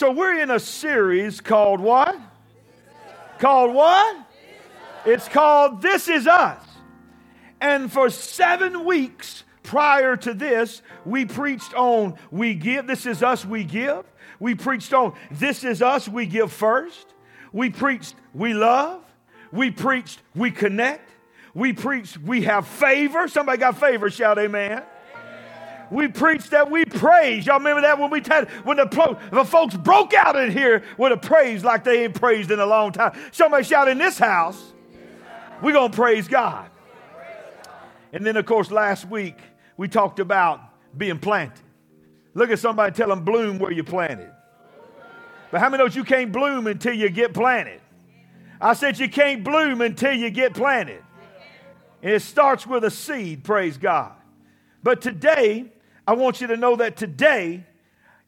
So we're in a series called what? Called what? It's called This Is Us. And for seven weeks prior to this, we preached on We Give. This is us, we give. We preached on This is us, we give first. We preached We love. We preached We connect. We preached We have favor. Somebody got favor, shout amen. We preached that we praise. Y'all remember that when we had when the, the folks broke out in here with a praise like they ain't praised in a long time. Somebody shout in this house, we're gonna praise God. And then, of course, last week we talked about being planted. Look at somebody tell them bloom where you planted. But how many knows you can't bloom until you get planted? I said you can't bloom until you get planted. And it starts with a seed, praise God. But today, I want you to know that today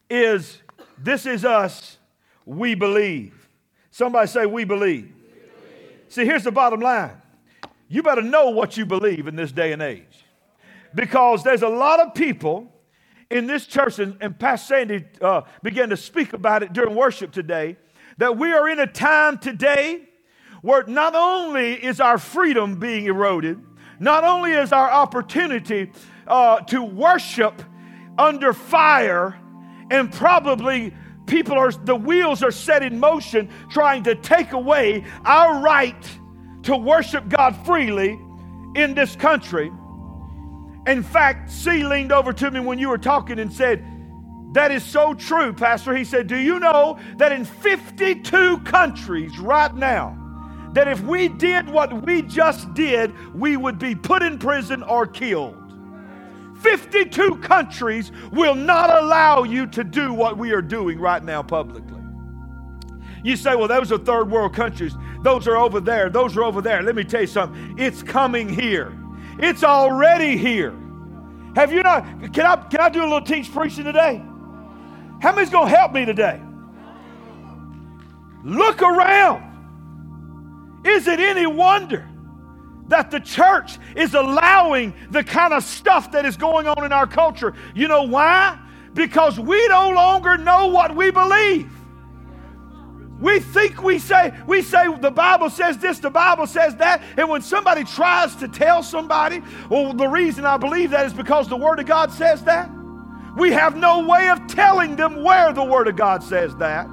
is this is us, we believe. Somebody say, we believe. believe. See, here's the bottom line you better know what you believe in this day and age. Because there's a lot of people in this church, and, and Pastor Sandy uh, began to speak about it during worship today, that we are in a time today where not only is our freedom being eroded, not only is our opportunity uh, to worship under fire, and probably people are, the wheels are set in motion trying to take away our right to worship God freely in this country. In fact, C leaned over to me when you were talking and said, That is so true, Pastor. He said, Do you know that in 52 countries right now, that if we did what we just did, we would be put in prison or killed? 52 countries will not allow you to do what we are doing right now publicly. You say, well, those are third world countries. Those are over there. Those are over there. Let me tell you something. It's coming here. It's already here. Have you not? Can I, can I do a little teach preaching today? How many's going to help me today? Look around. Is it any wonder that the church is allowing the kind of stuff that is going on in our culture. You know why? Because we no longer know what we believe. We think we say, we say the Bible says this, the Bible says that, and when somebody tries to tell somebody, well, the reason I believe that is because the Word of God says that, we have no way of telling them where the Word of God says that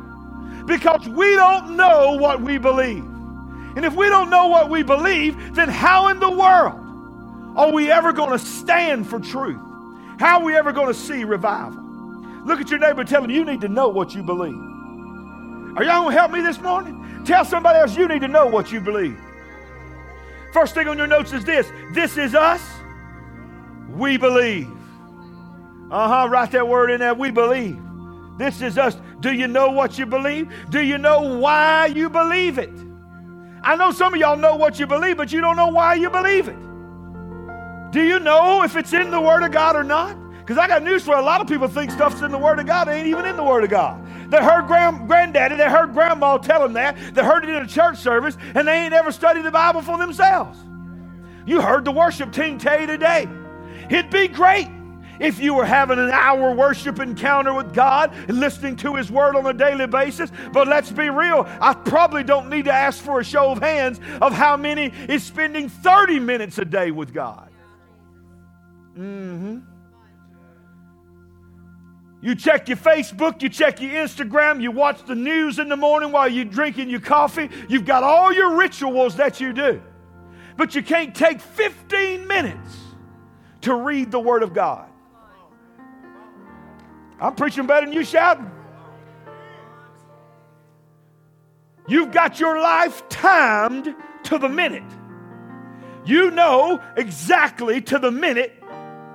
because we don't know what we believe. And if we don't know what we believe, then how in the world are we ever going to stand for truth? How are we ever going to see revival? Look at your neighbor tell him you need to know what you believe. Are y'all going to help me this morning? Tell somebody else you need to know what you believe. First thing on your notes is this this is us. We believe. Uh huh. Write that word in there. We believe. This is us. Do you know what you believe? Do you know why you believe it? I know some of y'all know what you believe, but you don't know why you believe it. Do you know if it's in the Word of God or not? Because I got news for a lot of people think stuff's in the Word of God. It ain't even in the Word of God. They heard grand, granddaddy, they heard grandma tell them that. They heard it in a church service, and they ain't ever studied the Bible for themselves. You heard the worship team tell you today. It'd be great if you were having an hour worship encounter with God and listening to His Word on a daily basis. But let's be real, I probably don't need to ask for a show of hands of how many is spending 30 minutes a day with God. Mm-hmm. You check your Facebook, you check your Instagram, you watch the news in the morning while you're drinking your coffee. You've got all your rituals that you do. But you can't take 15 minutes to read the Word of God. I'm preaching better than you shouting. You've got your life timed to the minute. You know exactly to the minute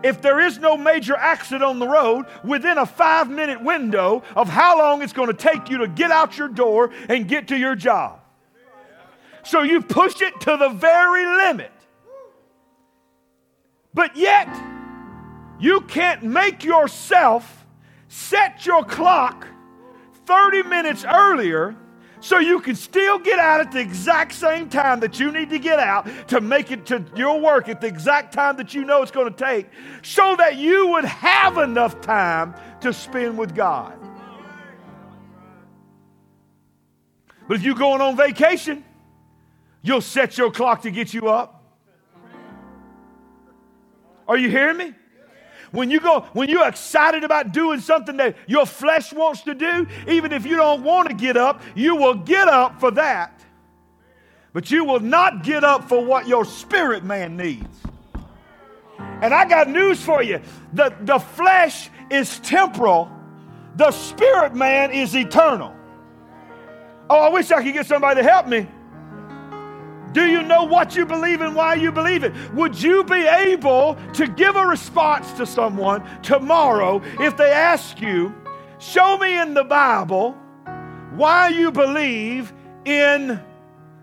if there is no major accident on the road within a five minute window of how long it's going to take you to get out your door and get to your job. So you push it to the very limit. But yet, you can't make yourself set your clock 30 minutes earlier so you can still get out at the exact same time that you need to get out to make it to your work at the exact time that you know it's going to take so that you would have enough time to spend with God. But if you're going on vacation, you'll set your clock to get you up. Are you hearing me? When you go, when you're excited about doing something that your flesh wants to do, even if you don't want to get up, you will get up for that. But you will not get up for what your spirit man needs. And I got news for you. The, the flesh is temporal, the spirit man is eternal. Oh, I wish I could get somebody to help me. Do you know what you believe and why you believe it? Would you be able to give a response to someone tomorrow if they ask you, Show me in the Bible why you believe in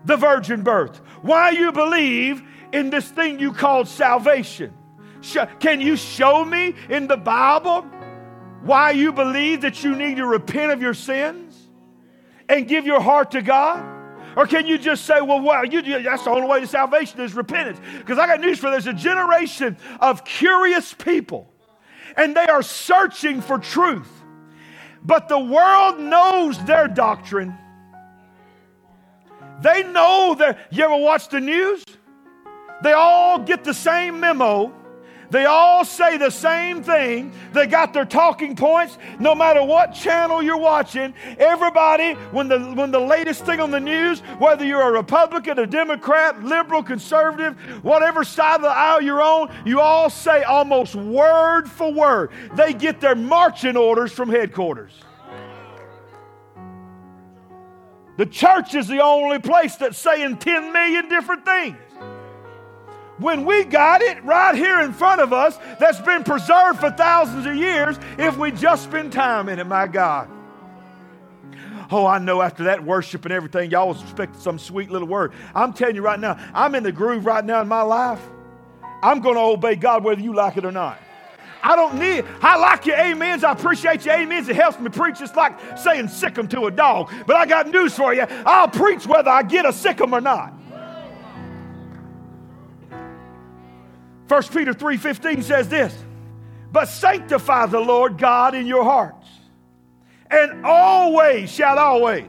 the virgin birth, why you believe in this thing you call salvation? Can you show me in the Bible why you believe that you need to repent of your sins and give your heart to God? Or can you just say, well, wow, you, that's the only way to salvation is repentance? Because I got news for you. There's a generation of curious people, and they are searching for truth. But the world knows their doctrine. They know that. You ever watch the news? They all get the same memo they all say the same thing. They got their talking points. No matter what channel you're watching, everybody, when the, when the latest thing on the news, whether you're a Republican, a Democrat, liberal, conservative, whatever side of the aisle you're on, you all say almost word for word. They get their marching orders from headquarters. The church is the only place that's saying 10 million different things when we got it right here in front of us that's been preserved for thousands of years if we just spend time in it, my God. Oh, I know after that worship and everything, y'all was expecting some sweet little word. I'm telling you right now, I'm in the groove right now in my life. I'm going to obey God whether you like it or not. I don't need, I like your amens. I appreciate your amens. It helps me preach. It's like saying sick 'em to a dog. But I got news for you. I'll preach whether I get a sick 'em or not. 1 Peter 3:15 says this, "But sanctify the Lord God in your hearts, and always, shout always,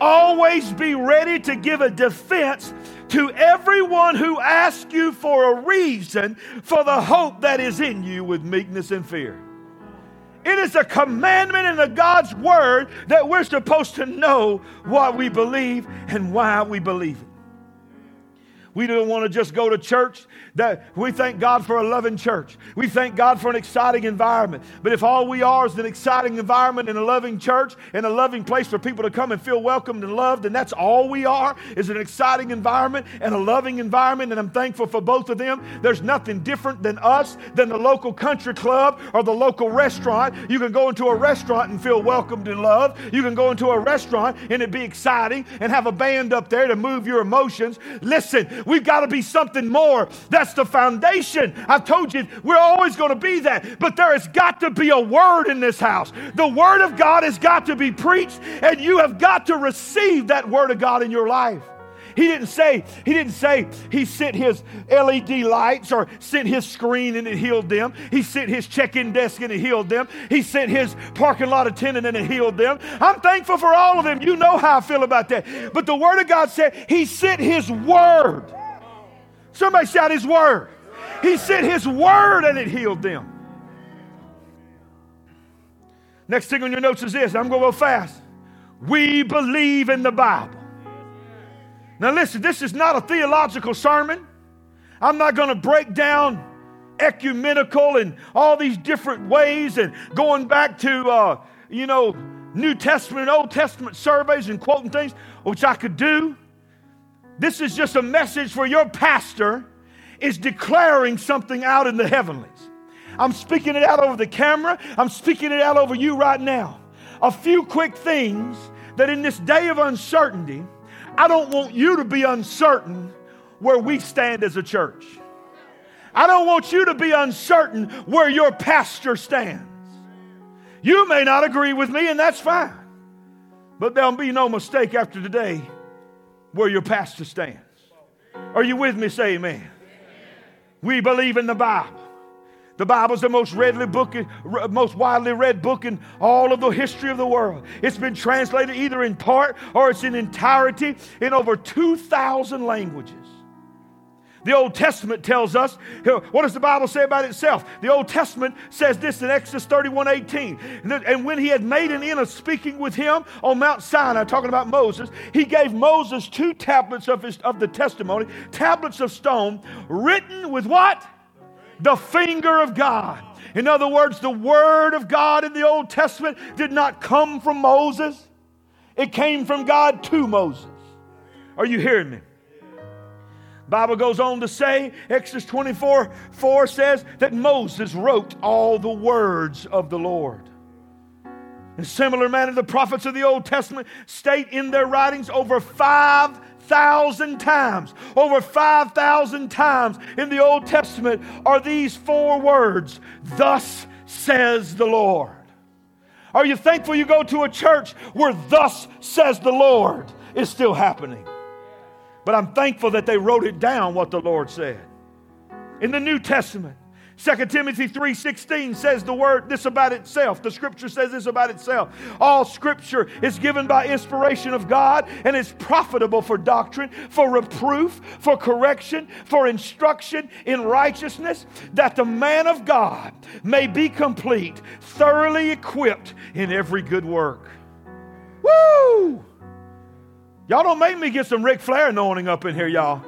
always be ready to give a defense to everyone who asks you for a reason for the hope that is in you with meekness and fear." It is a commandment in the God's word that we're supposed to know what we believe and why we believe it. We don't want to just go to church. That we thank God for a loving church. We thank God for an exciting environment. But if all we are is an exciting environment and a loving church, and a loving place for people to come and feel welcomed and loved, and that's all we are, is an exciting environment and a loving environment, and I'm thankful for both of them. There's nothing different than us, than the local country club or the local restaurant. You can go into a restaurant and feel welcomed and loved. You can go into a restaurant and it be exciting and have a band up there to move your emotions. Listen, We've got to be something more. That's the foundation. I've told you, we're always going to be that. But there has got to be a word in this house. The word of God has got to be preached, and you have got to receive that word of God in your life. He didn't say, he didn't say he sent his LED lights or sent his screen and it healed them. He sent his check-in desk and it healed them. He sent his parking lot attendant and it healed them. I'm thankful for all of them. You know how I feel about that. But the word of God said he sent his word. Somebody shout his word. He sent his word and it healed them. Next thing on your notes is this I'm going to go fast. We believe in the Bible. Now, listen, this is not a theological sermon. I'm not going to break down ecumenical and all these different ways and going back to, uh, you know, New Testament and Old Testament surveys and quoting things, which I could do. This is just a message for your pastor is declaring something out in the heavenlies. I'm speaking it out over the camera. I'm speaking it out over you right now. A few quick things that in this day of uncertainty, I don't want you to be uncertain where we stand as a church. I don't want you to be uncertain where your pastor stands. You may not agree with me, and that's fine. But there'll be no mistake after today where your pastor stands. Are you with me? Say amen. We believe in the Bible. The Bible is the most readily book, most widely read book in all of the history of the world. It's been translated either in part or it's in entirety in over 2,000 languages. The Old Testament tells us, what does the Bible say about itself? The Old Testament says this in Exodus 31 18. And when he had made an end of speaking with him on Mount Sinai, talking about Moses, he gave Moses two tablets of, his, of the testimony, tablets of stone, written with what? The finger of God. In other words, the Word of God in the Old Testament did not come from Moses, it came from God to Moses. Are you hearing me? Bible goes on to say, Exodus 24 4 says that Moses wrote all the words of the Lord. In similar manner, the prophets of the Old Testament state in their writings over 5,000 times, over 5,000 times in the Old Testament are these four words Thus says the Lord. Are you thankful you go to a church where thus says the Lord is still happening? But I'm thankful that they wrote it down what the Lord said. In the New Testament, 2 Timothy 3:16 says the word this about itself. The scripture says this about itself. All scripture is given by inspiration of God and is profitable for doctrine, for reproof, for correction, for instruction in righteousness, that the man of God may be complete, thoroughly equipped in every good work. Woo! Y'all don't make me get some Ric Flair anointing up in here, y'all.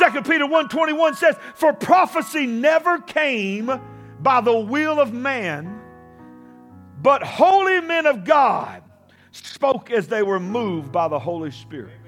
Woo! 2 Peter 1:21 says, "For prophecy never came by the will of man, but holy men of God spoke as they were moved by the Holy Spirit."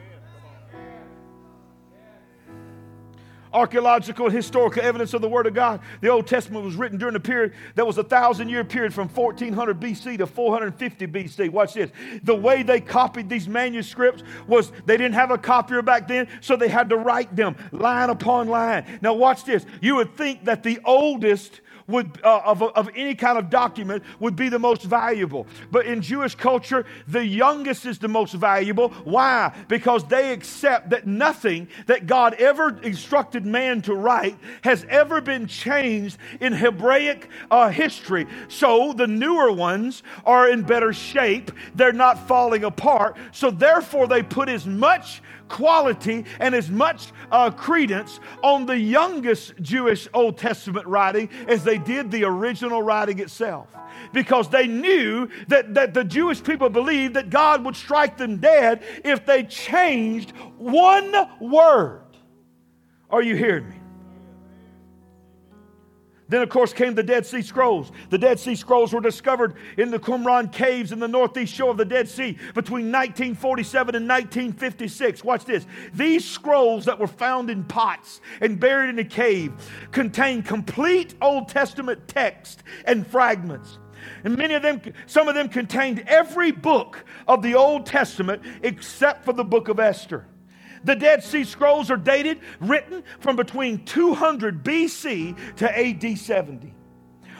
Archaeological and historical evidence of the Word of God. The Old Testament was written during a period that was a thousand year period from 1400 BC to 450 BC. Watch this. The way they copied these manuscripts was they didn't have a copier back then, so they had to write them line upon line. Now, watch this. You would think that the oldest would, uh, of, of any kind of document would be the most valuable. But in Jewish culture, the youngest is the most valuable. Why? Because they accept that nothing that God ever instructed man to write has ever been changed in Hebraic uh, history. So the newer ones are in better shape. They're not falling apart. So therefore, they put as much quality and as much uh, credence on the youngest Jewish Old Testament writing as they did the original writing itself. Because they knew that, that the Jewish people believed that God would strike them dead if they changed one word. Are you hearing me? Then, of course, came the Dead Sea Scrolls. The Dead Sea Scrolls were discovered in the Qumran caves in the northeast shore of the Dead Sea between 1947 and 1956. Watch this. These scrolls that were found in pots and buried in a cave contain complete Old Testament text and fragments. And many of them, some of them contained every book of the Old Testament except for the book of Esther. The Dead Sea Scrolls are dated, written from between 200 BC to AD 70.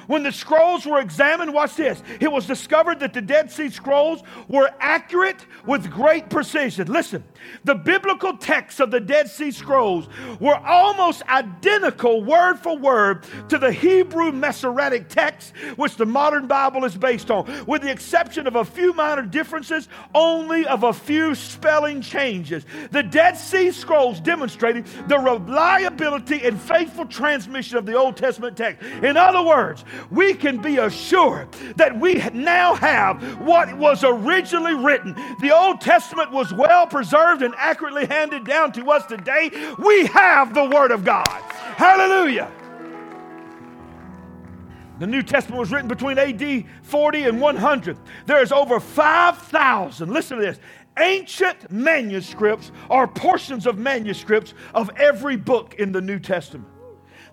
When the scrolls were examined, watch this, it was discovered that the Dead Sea Scrolls were accurate with great precision. Listen, the biblical texts of the Dead Sea Scrolls were almost identical, word for word, to the Hebrew Masoretic text, which the modern Bible is based on, with the exception of a few minor differences, only of a few spelling changes. The Dead Sea Scrolls demonstrated the reliability and faithful transmission of the Old Testament text. In other words, we can be assured that we now have what was originally written. The Old Testament was well preserved and accurately handed down to us today. We have the Word of God. Hallelujah. The New Testament was written between AD 40 and 100. There's over 5,000, listen to this, ancient manuscripts or portions of manuscripts of every book in the New Testament.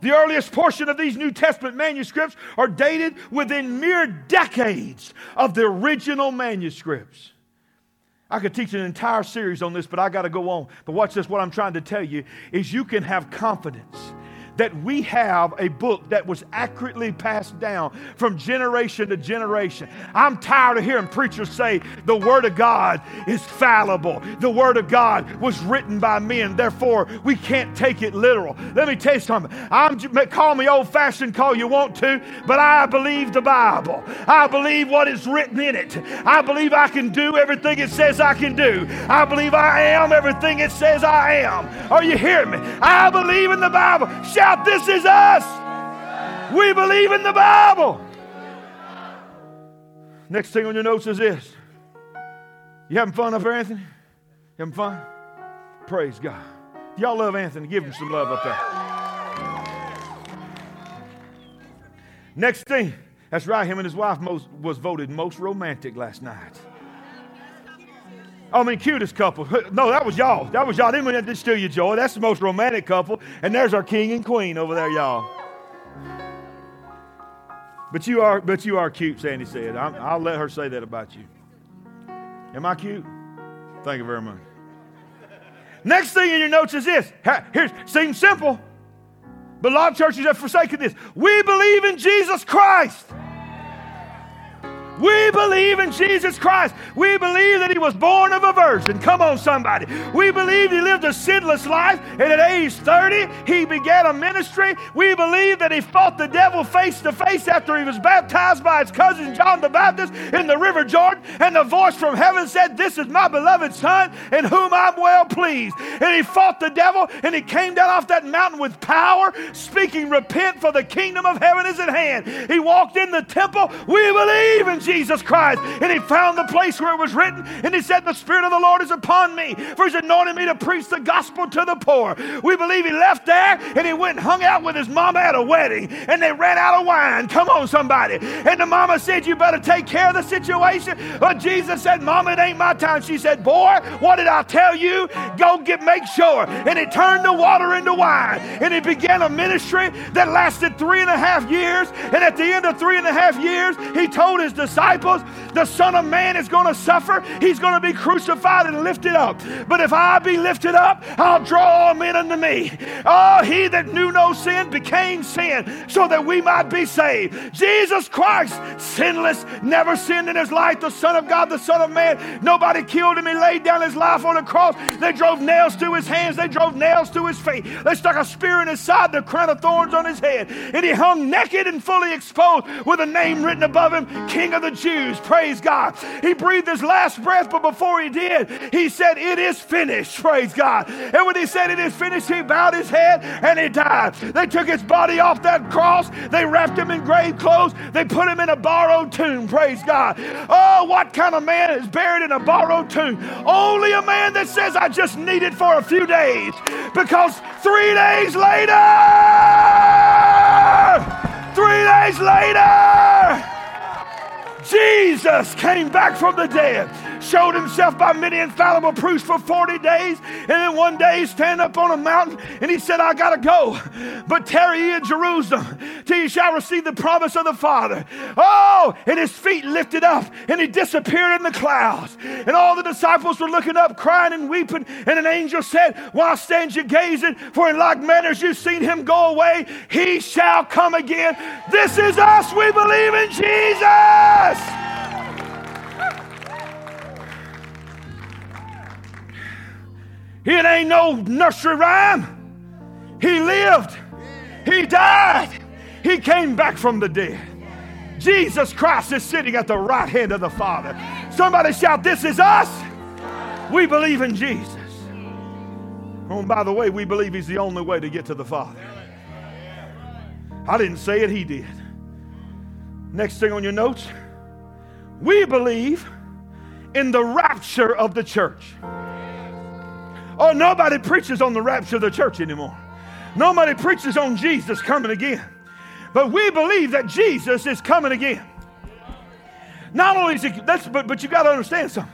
The earliest portion of these New Testament manuscripts are dated within mere decades of the original manuscripts. I could teach an entire series on this, but I got to go on. But watch this. What I'm trying to tell you is you can have confidence that we have a book that was accurately passed down from generation to generation. I'm tired of hearing preachers say the Word of God is fallible. The Word of God was written by men, therefore we can't take it literal. Let me tell you something. I'm call me old fashioned, call you want to, but I believe the Bible. I believe what is written in it. I believe I can do everything it says I can do. I believe I am everything it says I am. Are you hearing me? I believe in the Bible. This is us. We believe in the Bible. Next thing on your notes is this. You having fun up there, Anthony? You having fun? Praise God. Y'all love Anthony. Give him some love up there. Next thing. That's right. Him and his wife most, was voted most romantic last night. I mean, cutest couple. No, that was y'all. That was y'all. Didn't mean to steal your joy. That's the most romantic couple. And there's our king and queen over there, y'all. But you are, but you are cute, Sandy said. i will let her say that about you. Am I cute? Thank you very much. Next thing in your notes is this. Here, seems simple, but a lot of churches have forsaken this. We believe in Jesus Christ. We believe in Jesus Christ. We believe that He was born of a virgin. Come on, somebody. We believe He lived a sinless life, and at age 30, He began a ministry. We believe that He fought the devil face to face after He was baptized by His cousin John the Baptist in the River Jordan, and the voice from heaven said, This is my beloved Son, in whom I'm well pleased. And He fought the devil, and He came down off that mountain with power, speaking, Repent, for the kingdom of heaven is at hand. He walked in the temple. We believe in Jesus. Jesus Christ. And he found the place where it was written, and he said, The Spirit of the Lord is upon me, for he's anointed me to preach the gospel to the poor. We believe he left there and he went and hung out with his mama at a wedding, and they ran out of wine. Come on, somebody. And the mama said, You better take care of the situation. But Jesus said, Mama, it ain't my time. She said, Boy, what did I tell you? Go get make sure. And he turned the water into wine. And he began a ministry that lasted three and a half years. And at the end of three and a half years, he told his disciples, disciples, the Son of Man is going to suffer. He's going to be crucified and lifted up. But if I be lifted up, I'll draw all men unto me. Oh, he that knew no sin became sin so that we might be saved. Jesus Christ, sinless, never sinned in his life, the Son of God, the Son of Man. Nobody killed him. He laid down his life on the cross. They drove nails to his hands, they drove nails to his feet. They stuck a spear in his side, the crown of thorns on his head. And he hung naked and fully exposed with a name written above him King of the Jews. Praise God. He breathed his last breath, but before he did, he said, It is finished. Praise God. And when he said it is finished, he bowed his head and he died. They took his body off that cross. They wrapped him in grave clothes. They put him in a borrowed tomb. Praise God. Oh, what kind of man is buried in a borrowed tomb? Only a man that says, I just need it for a few days. Because three days later, three days later, Jesus came back from the dead showed himself by many infallible proofs for 40 days. And then one day stand up on a mountain and he said, I gotta go. But tarry in Jerusalem till you shall receive the promise of the Father. Oh, and his feet lifted up and he disappeared in the clouds. And all the disciples were looking up, crying and weeping. And an angel said, Why stand you gazing? For in like manner as you've seen him go away, he shall come again. This is us. We believe in Jesus. It ain't no nursery rhyme. He lived, He died, He came back from the dead. Jesus Christ is sitting at the right hand of the Father. Somebody shout, This is us. We believe in Jesus. Oh, and by the way, we believe He's the only way to get to the Father. I didn't say it, He did. Next thing on your notes, we believe in the rapture of the church. Oh, nobody preaches on the rapture of the church anymore. Nobody preaches on Jesus coming again. But we believe that Jesus is coming again. Not only is it, that's, but, but you got to understand something.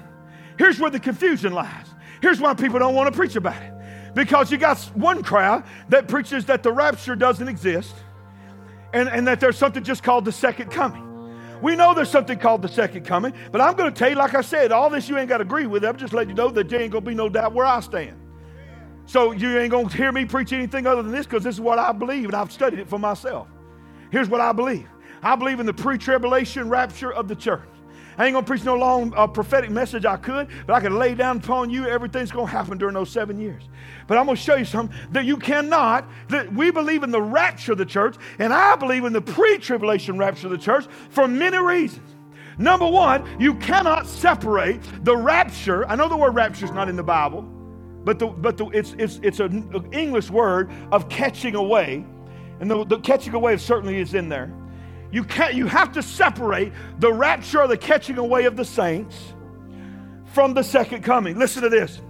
Here's where the confusion lies. Here's why people don't want to preach about it. Because you got one crowd that preaches that the rapture doesn't exist and, and that there's something just called the second coming. We know there's something called the second coming, but I'm going to tell you, like I said, all this you ain't got to agree with. I'm just letting you know that there ain't going to be no doubt where I stand. So you ain't going to hear me preach anything other than this because this is what I believe and I've studied it for myself. Here's what I believe I believe in the pre tribulation rapture of the church. I ain't going to preach no long uh, prophetic message I could, but I can lay down upon you everything's going to happen during those seven years. But I'm going to show you something that you cannot, that we believe in the rapture of the church, and I believe in the pre tribulation rapture of the church for many reasons. Number one, you cannot separate the rapture. I know the word rapture is not in the Bible, but, the, but the, it's, it's, it's an English word of catching away. And the, the catching away certainly is in there. You, can't, you have to separate the rapture or the catching away of the saints from the second coming. Listen to this.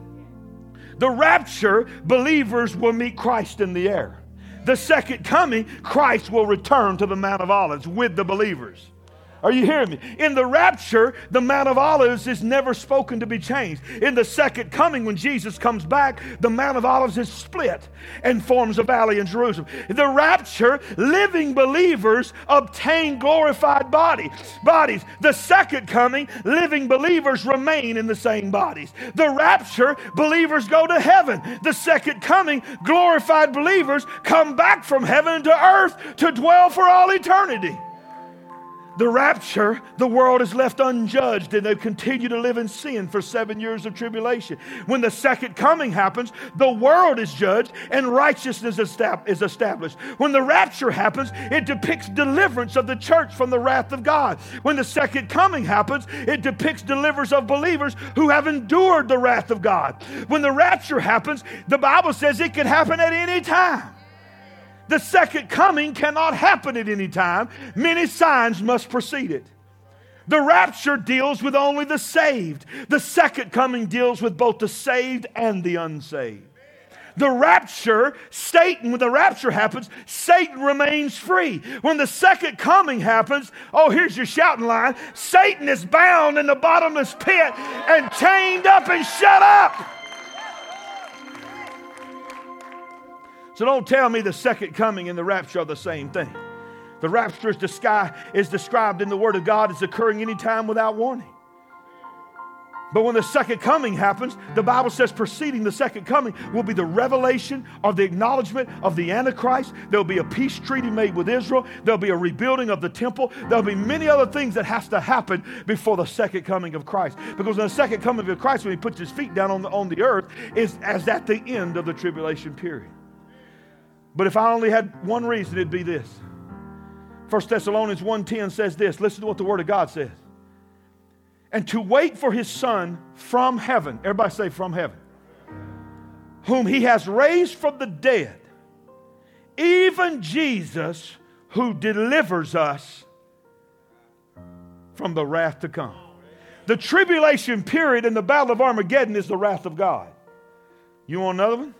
The rapture, believers will meet Christ in the air. The second coming, Christ will return to the Mount of Olives with the believers. Are you hearing me? In the rapture, the Mount of Olives is never spoken to be changed. In the second coming, when Jesus comes back, the Mount of Olives is split and forms a valley in Jerusalem. The rapture, living believers obtain glorified body, bodies. The second coming, living believers remain in the same bodies. The rapture, believers go to heaven. The second coming, glorified believers come back from heaven to earth to dwell for all eternity the rapture, the world is left unjudged and they continue to live in sin for seven years of tribulation. When the second coming happens, the world is judged and righteousness is established. When the rapture happens, it depicts deliverance of the church from the wrath of God. When the second coming happens, it depicts deliverance of believers who have endured the wrath of God. When the rapture happens, the Bible says it can happen at any time. The second coming cannot happen at any time. Many signs must precede it. The rapture deals with only the saved. The second coming deals with both the saved and the unsaved. The rapture, Satan, when the rapture happens, Satan remains free. When the second coming happens, oh, here's your shouting line Satan is bound in the bottomless pit and chained up and shut up. So don't tell me the second coming and the rapture are the same thing. The rapture is, is described in the Word of God as occurring anytime without warning. But when the second coming happens, the Bible says preceding the second coming will be the revelation or the acknowledgement of the Antichrist. There'll be a peace treaty made with Israel. There'll be a rebuilding of the temple. There'll be many other things that has to happen before the second coming of Christ. Because the second coming of Christ, when he puts his feet down on the, on the earth, is as at the end of the tribulation period. But if I only had one reason, it'd be this. 1 Thessalonians 1:10 says this. Listen to what the Word of God says. And to wait for his son from heaven. Everybody say from heaven. Whom he has raised from the dead. Even Jesus who delivers us from the wrath to come. The tribulation period in the battle of Armageddon is the wrath of God. You want another one?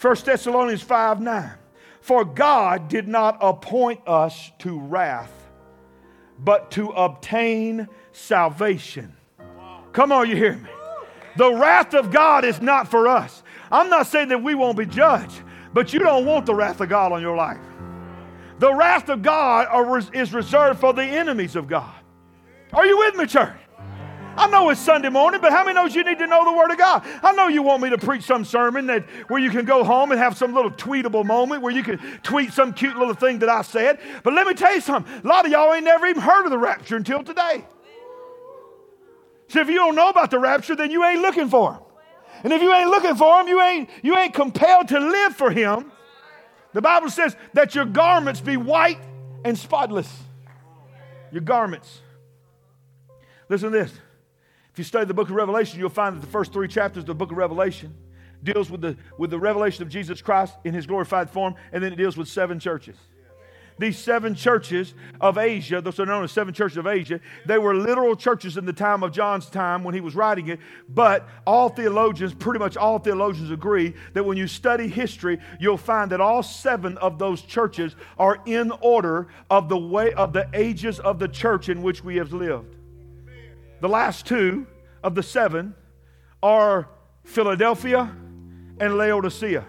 1 Thessalonians 5 9. For God did not appoint us to wrath, but to obtain salvation. Come on, you hear me? The wrath of God is not for us. I'm not saying that we won't be judged, but you don't want the wrath of God on your life. The wrath of God is reserved for the enemies of God. Are you with me, church? I know it's Sunday morning, but how many knows you need to know the Word of God? I know you want me to preach some sermon that where you can go home and have some little tweetable moment where you can tweet some cute little thing that I said. But let me tell you something. A lot of y'all ain't never even heard of the rapture until today. So if you don't know about the rapture, then you ain't looking for him. And if you ain't looking for him, you ain't you ain't compelled to live for him. The Bible says that your garments be white and spotless. Your garments. Listen to this. If you study the book of Revelation, you'll find that the first three chapters of the book of Revelation deals with the, with the revelation of Jesus Christ in his glorified form, and then it deals with seven churches. These seven churches of Asia, those are known as seven churches of Asia, they were literal churches in the time of John's time when he was writing it. But all theologians, pretty much all theologians agree that when you study history, you'll find that all seven of those churches are in order of the way of the ages of the church in which we have lived. The last two of the seven are Philadelphia and Laodicea.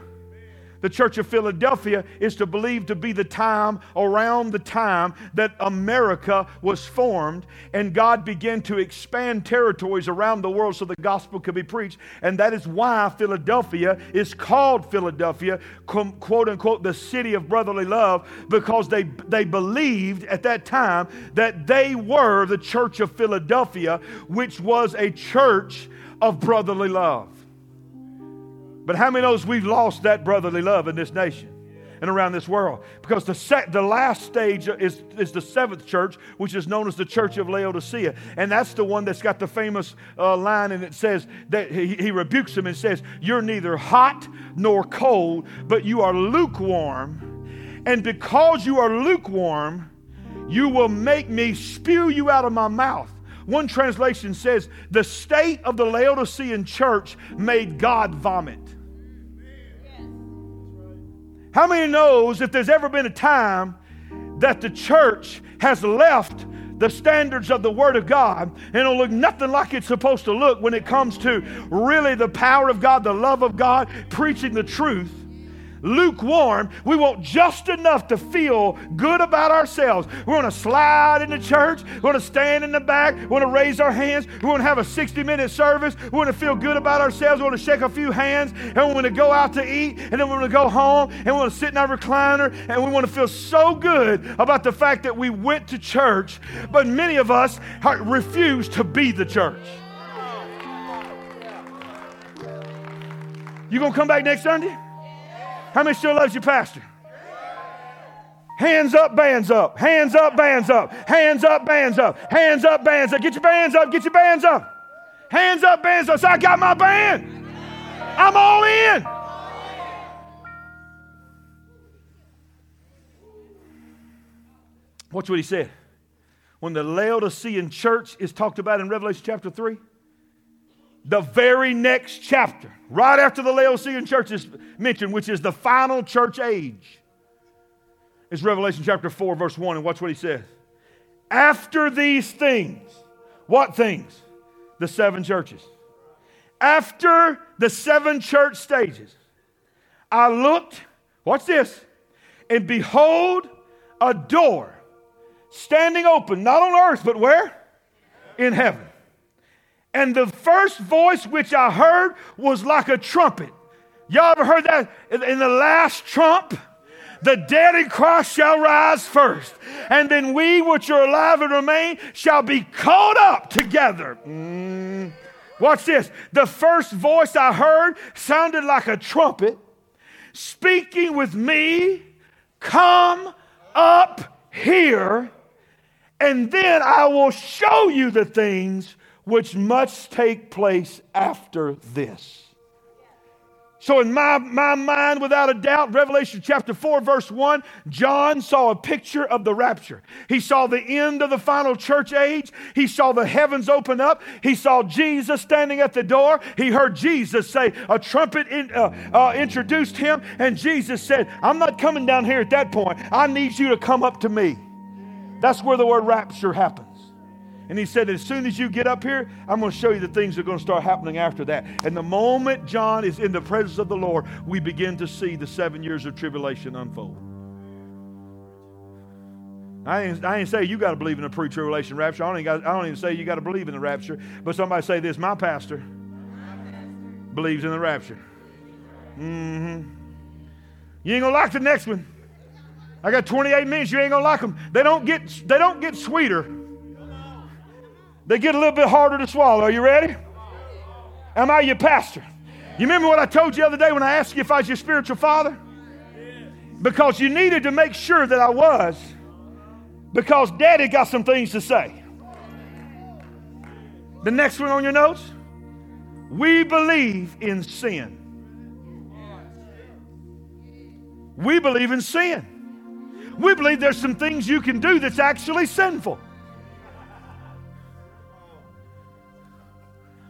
The church of Philadelphia is to believe to be the time around the time that America was formed and God began to expand territories around the world so the gospel could be preached. And that is why Philadelphia is called Philadelphia, quote unquote, the city of brotherly love, because they, they believed at that time that they were the church of Philadelphia, which was a church of brotherly love. But how many knows we've lost that brotherly love in this nation? and around this world. Because the, sec- the last stage is, is the seventh church, which is known as the Church of Laodicea. And that's the one that's got the famous uh, line, and it says that he, he rebukes them and says, You're neither hot nor cold, but you are lukewarm. And because you are lukewarm, you will make me spew you out of my mouth. One translation says, The state of the Laodicean church made God vomit. How many knows if there's ever been a time that the church has left the standards of the Word of God and it'll look nothing like it's supposed to look when it comes to really the power of God, the love of God, preaching the truth? Lukewarm. We want just enough to feel good about ourselves. We want to slide into church. We want to stand in the back. We want to raise our hands. We want to have a 60 minute service. We want to feel good about ourselves. We want to shake a few hands. And we want to go out to eat. And then we want to go home. And we want to sit in our recliner. And we want to feel so good about the fact that we went to church. But many of us refuse to be the church. You gonna come back next Sunday? How many still loves your pastor? Hands up, bands up. Hands up, bands up. Hands up, bands up. Hands up, bands up. Get your bands up. Get your bands up. Hands up, bands up. So I got my band. I'm all in. Watch what he said. When the Laodicean church is talked about in Revelation chapter 3, the very next chapter, right after the Laodicean church is mentioned, which is the final church age, is Revelation chapter 4, verse 1. And watch what he says. After these things, what things? The seven churches. After the seven church stages, I looked, watch this, and behold, a door standing open, not on earth, but where? In heaven. And the first voice which I heard was like a trumpet. Y'all ever heard that? In the last trump, the dead in Christ shall rise first, and then we which are alive and remain shall be caught up together. Mm. Watch this. The first voice I heard sounded like a trumpet speaking with me, Come up here, and then I will show you the things which must take place after this. So, in my, my mind, without a doubt, Revelation chapter 4, verse 1, John saw a picture of the rapture. He saw the end of the final church age. He saw the heavens open up. He saw Jesus standing at the door. He heard Jesus say, a trumpet in, uh, uh, introduced him, and Jesus said, I'm not coming down here at that point. I need you to come up to me. That's where the word rapture happens. And he said, As soon as you get up here, I'm going to show you the things that are going to start happening after that. And the moment John is in the presence of the Lord, we begin to see the seven years of tribulation unfold. I ain't, I ain't say you got to believe in a pre tribulation rapture. I don't, got, I don't, even say you got to believe in the rapture. But somebody say this my pastor, believes in the rapture. Mm-hmm. You ain't going to like the next one. I got 28 minutes. You ain't going to like them. They don't, get, they don't get sweeter they get a little bit harder to swallow. Are you ready? Am I your pastor? You remember what I told you the other day when I asked you if I was your spiritual father? Because you needed to make sure that I was, because daddy got some things to say. The next one on your notes we believe in sin. We believe in sin. We believe there's some things you can do that's actually sinful.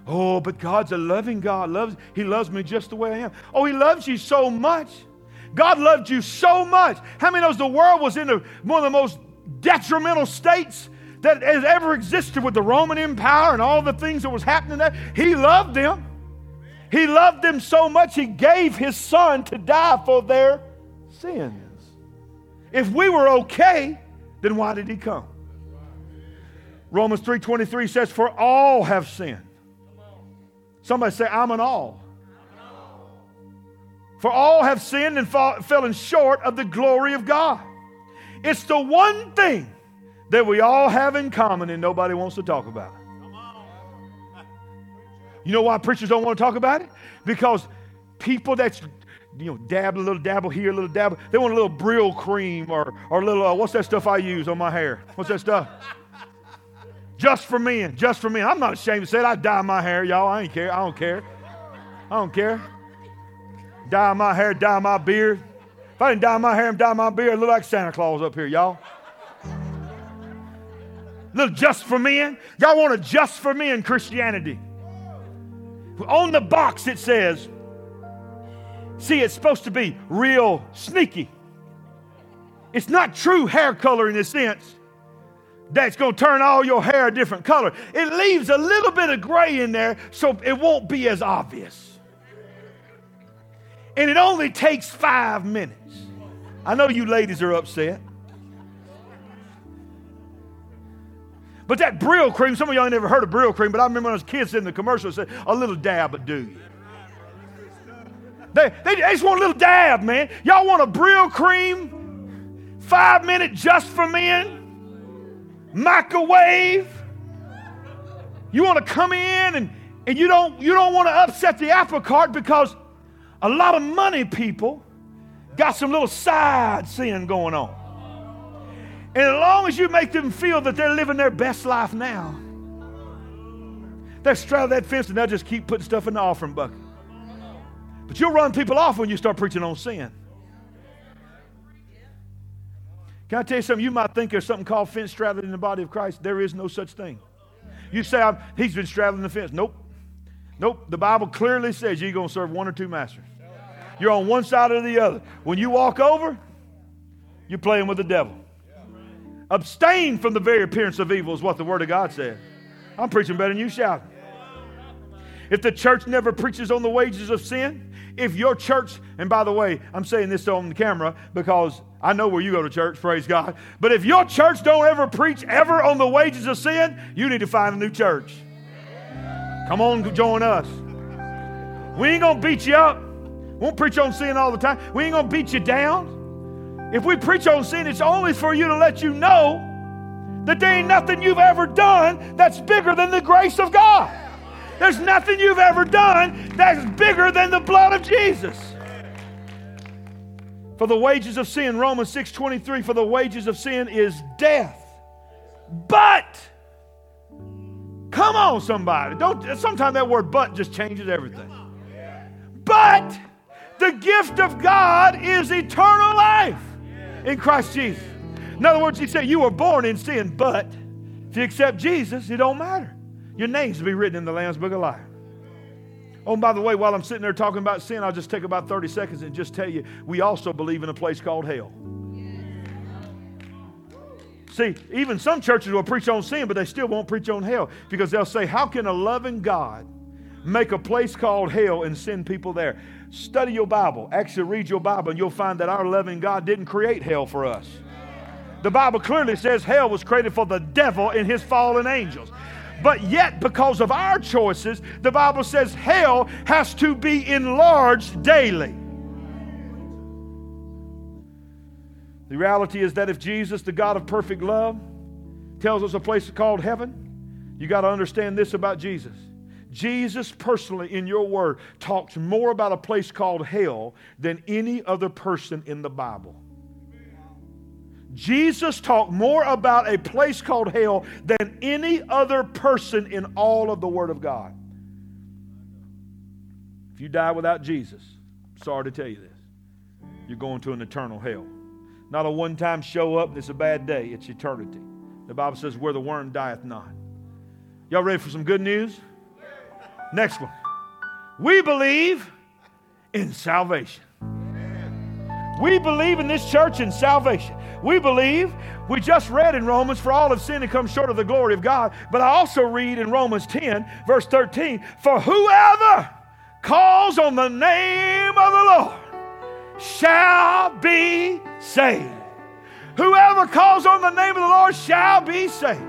Oh, but God's a loving God. Loves, he loves me just the way I am. Oh, He loves you so much. God loved you so much. How many knows the world was in a, one of the most detrimental states that has ever existed with the Roman Empire and all the things that was happening there? He loved them. He loved them so much, He gave His Son to die for their sins. If we were okay, then why did He come? Romans 3:23 says, "For all have sinned." Somebody say, "I'm an all." For all have sinned and fall, fallen short of the glory of God. It's the one thing that we all have in common and nobody wants to talk about. You know why preachers don't want to talk about it? Because people that's you know dab a little dabble here, a little dabble, they want a little Brylcreem or or a little uh, what's that stuff I use on my hair? What's that stuff? Just for men, just for men. I'm not ashamed to say it. I dye my hair, y'all. I ain't care. I don't care. I don't care. Dye my hair, dye my beard. If I didn't dye my hair and dye my beard, I look like Santa Claus up here, y'all. little just for men. Y'all want a just for men Christianity. On the box it says, see, it's supposed to be real sneaky. It's not true hair color in the sense that's going to turn all your hair a different color. It leaves a little bit of gray in there so it won't be as obvious. And it only takes five minutes. I know you ladies are upset. But that Brylcreem, some of y'all never heard of Brylcreem, but I remember when I was kids in the commercial, said, a little dab would do you. They, they, they, just want a little dab, man. Y'all want a Brylcreem, five minute just for men, microwave. You want to come in and, and you don't you don't want to upset the apple cart because a lot of money people got some little side sin going on. And as long as you make them feel that they're living their best life now, they'll straddle that fence and they'll just keep putting stuff in the offering bucket. But you'll run people off when you start preaching on sin. Can I tell you something? You might think there's something called fence straddling in the body of Christ. There is no such thing. You say, he's been straddling the fence. Nope. Nope. The Bible clearly says you're going to serve one or two masters. You're on one side or the other. When you walk over, you're playing with the devil. Abstain from the very appearance of evil is what the Word of God says. I'm preaching better than you shout. If the church never preaches on the wages of sin, if your church, and by the way, I'm saying this on the camera because I know where you go to church, praise God. But if your church don't ever preach ever on the wages of sin, you need to find a new church. Come on, join us. We ain't gonna beat you up. We won't preach on sin all the time. We ain't gonna beat you down. If we preach on sin, it's only for you to let you know that there ain't nothing you've ever done that's bigger than the grace of God. There's nothing you've ever done that's bigger than the blood of Jesus. For the wages of sin, Romans 6:23, for the wages of sin is death. But come on, somebody. Don't sometimes that word but just changes everything. But the gift of God is eternal life in Christ Jesus. In other words, he said, You were born in sin, but if you accept Jesus, it don't matter. Your name's to be written in the Lamb's Book of Life. Oh, by the way, while I'm sitting there talking about sin, I'll just take about 30 seconds and just tell you we also believe in a place called hell. See, even some churches will preach on sin, but they still won't preach on hell because they'll say, How can a loving God make a place called hell and send people there? Study your Bible. Actually, read your Bible, and you'll find that our loving God didn't create hell for us. The Bible clearly says hell was created for the devil and his fallen angels. But yet, because of our choices, the Bible says hell has to be enlarged daily. The reality is that if Jesus, the God of perfect love, tells us a place called heaven, you got to understand this about Jesus. Jesus personally, in your word, talks more about a place called hell than any other person in the Bible. Jesus talked more about a place called hell than any other person in all of the Word of God. If you die without Jesus, sorry to tell you this, you're going to an eternal hell. Not a one time show up and it's a bad day, it's eternity. The Bible says, where the worm dieth not. Y'all ready for some good news? Next one. We believe in salvation. We believe in this church in salvation. We believe, we just read in Romans, for all have sinned and come short of the glory of God. But I also read in Romans 10, verse 13, for whoever calls on the name of the Lord shall be saved. Whoever calls on the name of the Lord shall be saved.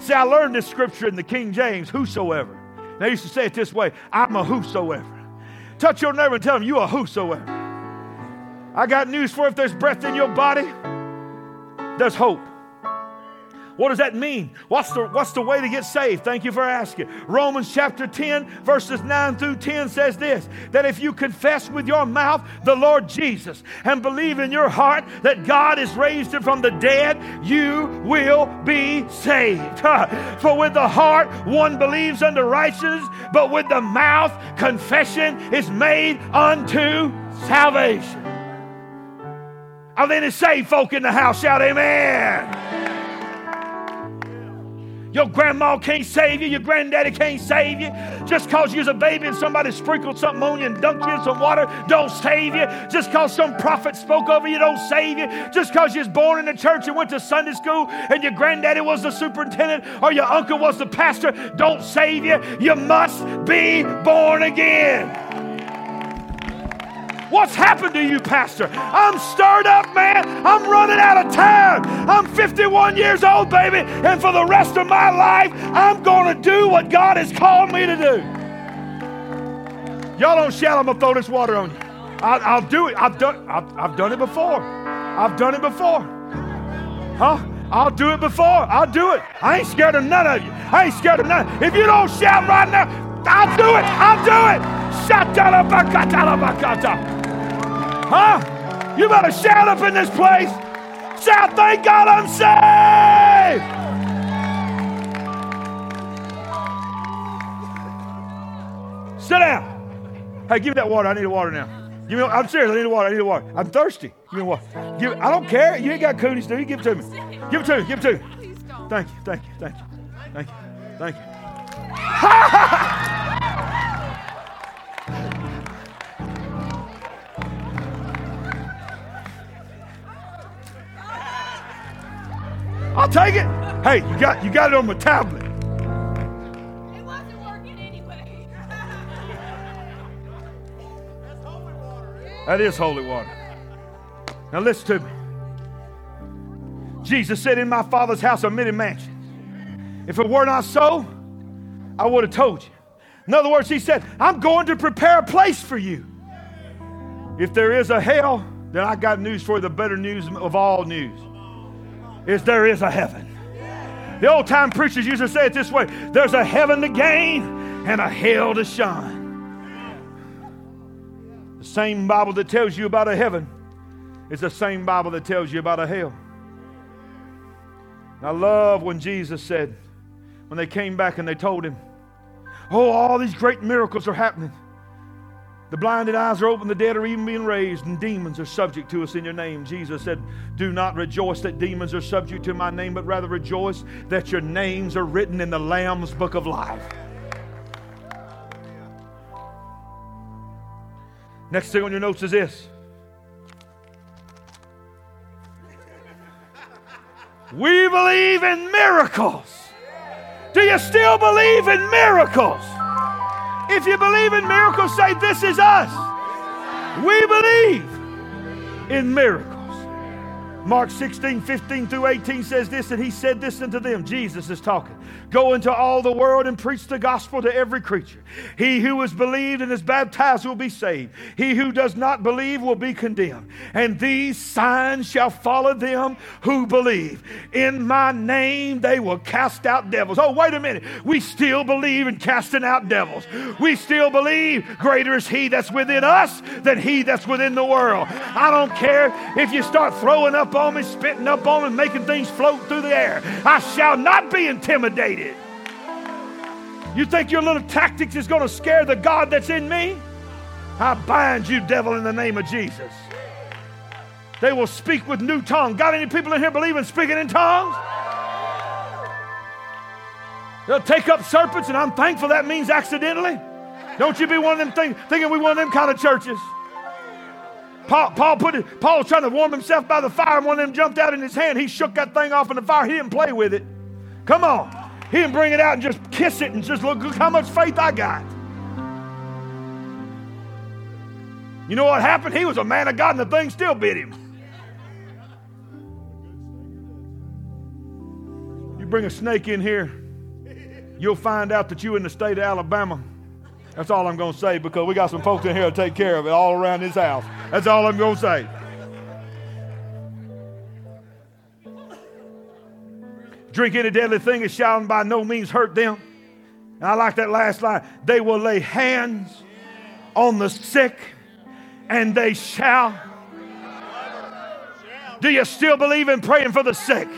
See, I learned this scripture in the King James, whosoever. They used to say it this way I'm a whosoever. Touch your neighbor and tell him, You are whosoever. I got news for. If there's breath in your body, there's hope. What does that mean? What's the, what's the way to get saved? Thank you for asking. Romans chapter 10, verses 9 through 10 says this that if you confess with your mouth the Lord Jesus and believe in your heart that God has raised him from the dead, you will be saved. For with the heart one believes unto righteousness, but with the mouth confession is made unto salvation. Are any saved folk in the house? Shout amen. Your grandma can't save you. Your granddaddy can't save you. Just because you was a baby and somebody sprinkled something on you and dunked you in some water don't save you. Just because some prophet spoke over you don't save you. Just because you was born in the church and went to Sunday school and your granddaddy was the superintendent or your uncle was the pastor don't save you. You must be born again. What's happened to you, Pastor? I'm stirred up, man. I'm running out of time. I'm 51 years old, baby, and for the rest of my life, I'm going to do what God has called me to do. Y'all don't shout, I'm going to throw this water on you. I'll, I'll do it. I've done, I've, I've done it before. I've done it before. Huh? I'll do it before. I'll do it. I ain't scared of none of you. I ain't scared of none. If you don't shout right now, I'll do it. I'll do it. Shatalabakata. Huh? You better shout up in this place. Shout, thank God I'm saved. Sit down. Hey, give me that water. I need the water now. Give me, I'm serious. I need the water. I need the water. I'm thirsty. Give me water. Give, I don't care. You ain't got coonies, do you? Give it to me. Give it to me. Give it to me. Thank you. Thank you. Thank you. Thank you. Thank you. I'll take it. Hey, you got you got it on my tablet. It wasn't working anyway. That is holy water. Now listen to me. Jesus said, In my Father's house are many mansions. If it were not so, I would have told you. In other words, he said, I'm going to prepare a place for you. If there is a hell, then I got news for you, the better news of all news is there is a heaven. The old time preachers used to say it this way there's a heaven to gain and a hell to shine. The same Bible that tells you about a heaven is the same Bible that tells you about a hell. And I love when Jesus said, when they came back and they told him, Oh, all these great miracles are happening. The blinded eyes are open, the dead are even being raised, and demons are subject to us in your name. Jesus said, Do not rejoice that demons are subject to my name, but rather rejoice that your names are written in the Lamb's book of life. Next thing on your notes is this. We believe in miracles. Do you still believe in miracles? If you believe in miracles, say, This is us. We believe in miracles. Mark 16, 15 through 18 says this, and he said this unto them. Jesus is talking. Go into all the world and preach the gospel to every creature. He who is believed and is baptized will be saved. He who does not believe will be condemned. And these signs shall follow them who believe. In my name they will cast out devils. Oh, wait a minute. We still believe in casting out devils. We still believe greater is he that's within us than he that's within the world. I don't care if you start throwing up on me, spitting up on me, making things float through the air. I shall not be intimidated. You think your little tactics is going to scare the God that's in me? I bind you, devil, in the name of Jesus. They will speak with new tongues. Got any people in here believing speaking in tongues? They'll take up serpents, and I'm thankful that means accidentally. Don't you be one of them think, thinking we one of them kind of churches. Paul, Paul put it, Paul was trying to warm himself by the fire, and one of them jumped out in his hand. He shook that thing off in the fire. He didn't play with it. Come on. He didn't bring it out and just kiss it and just look, look how much faith I got. You know what happened? He was a man of God and the thing still bit him. You bring a snake in here, you'll find out that you in the state of Alabama. That's all I'm going to say because we got some folks in here to take care of it all around this house. That's all I'm going to say. Drink any deadly thing, it shall by no means hurt them. And I like that last line. They will lay hands on the sick and they shall. Do you still believe in praying for the sick?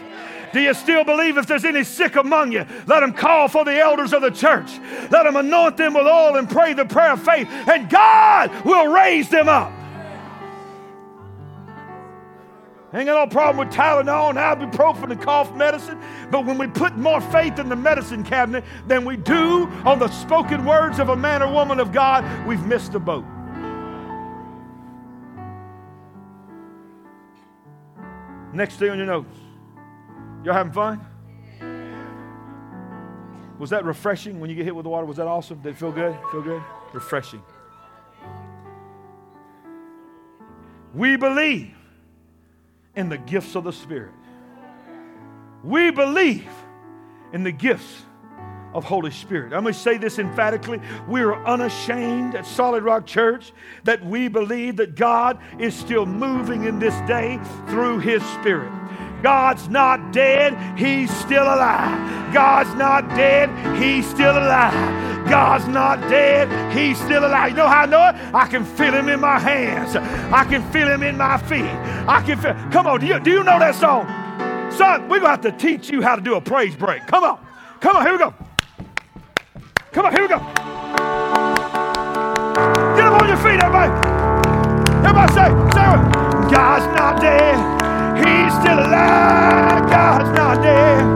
Do you still believe if there's any sick among you, let them call for the elders of the church. Let them anoint them with oil and pray the prayer of faith, and God will raise them up. Ain't got no problem with Tylenol and ibuprofen and cough medicine, but when we put more faith in the medicine cabinet than we do on the spoken words of a man or woman of God, we've missed the boat. Next thing on your notes. Y'all having fun? Was that refreshing when you get hit with the water? Was that awesome? Did it feel good? Feel good? Refreshing. We believe in the gifts of the Spirit. We believe in the gifts of Holy Spirit. I'm going to say this emphatically. We are unashamed at Solid Rock Church that we believe that God is still moving in this day through His Spirit. God's not dead, He's still alive. God's not dead, He's still alive. God's not dead, He's still alive. You know how I know it? I can feel Him in my hands, I can feel Him in my feet. I can feel. Come on, do you, do you know that song? Son, we're going to have to teach you how to do a praise break. Come on. Come on, here we go. Come on, here we go. Get up on your feet, everybody. Everybody say, say. God's not dead. He's still alive. God's not dead.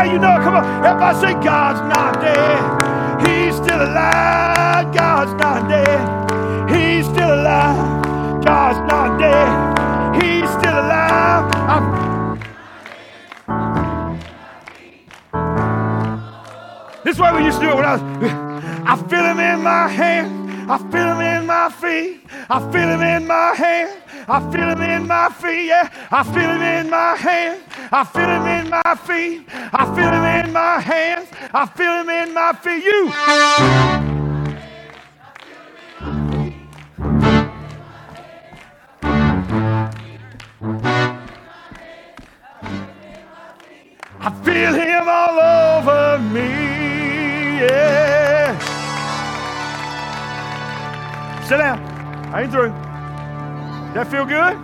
Now you know. Come on. Everybody say, God's not dead. He's still alive. God's not dead. He's still alive. God's not dead. He's still alive. I'm... This we used to do when I was. I feel him in my hand. I feel him in my feet. I feel him in my hand. I feel him in my feet. Yeah. I feel him in my hand. I feel him in my feet. I feel him in my hands. I feel him in my feet. You. I feel him all over me. Yeah. Sit down. I ain't through. Did that feel good?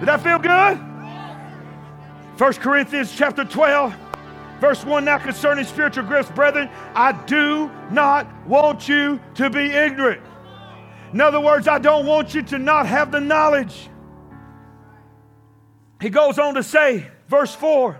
Did that feel good? 1 Corinthians chapter 12, verse 1 Now concerning spiritual gifts, brethren, I do not want you to be ignorant. In other words, I don't want you to not have the knowledge. He goes on to say, verse 4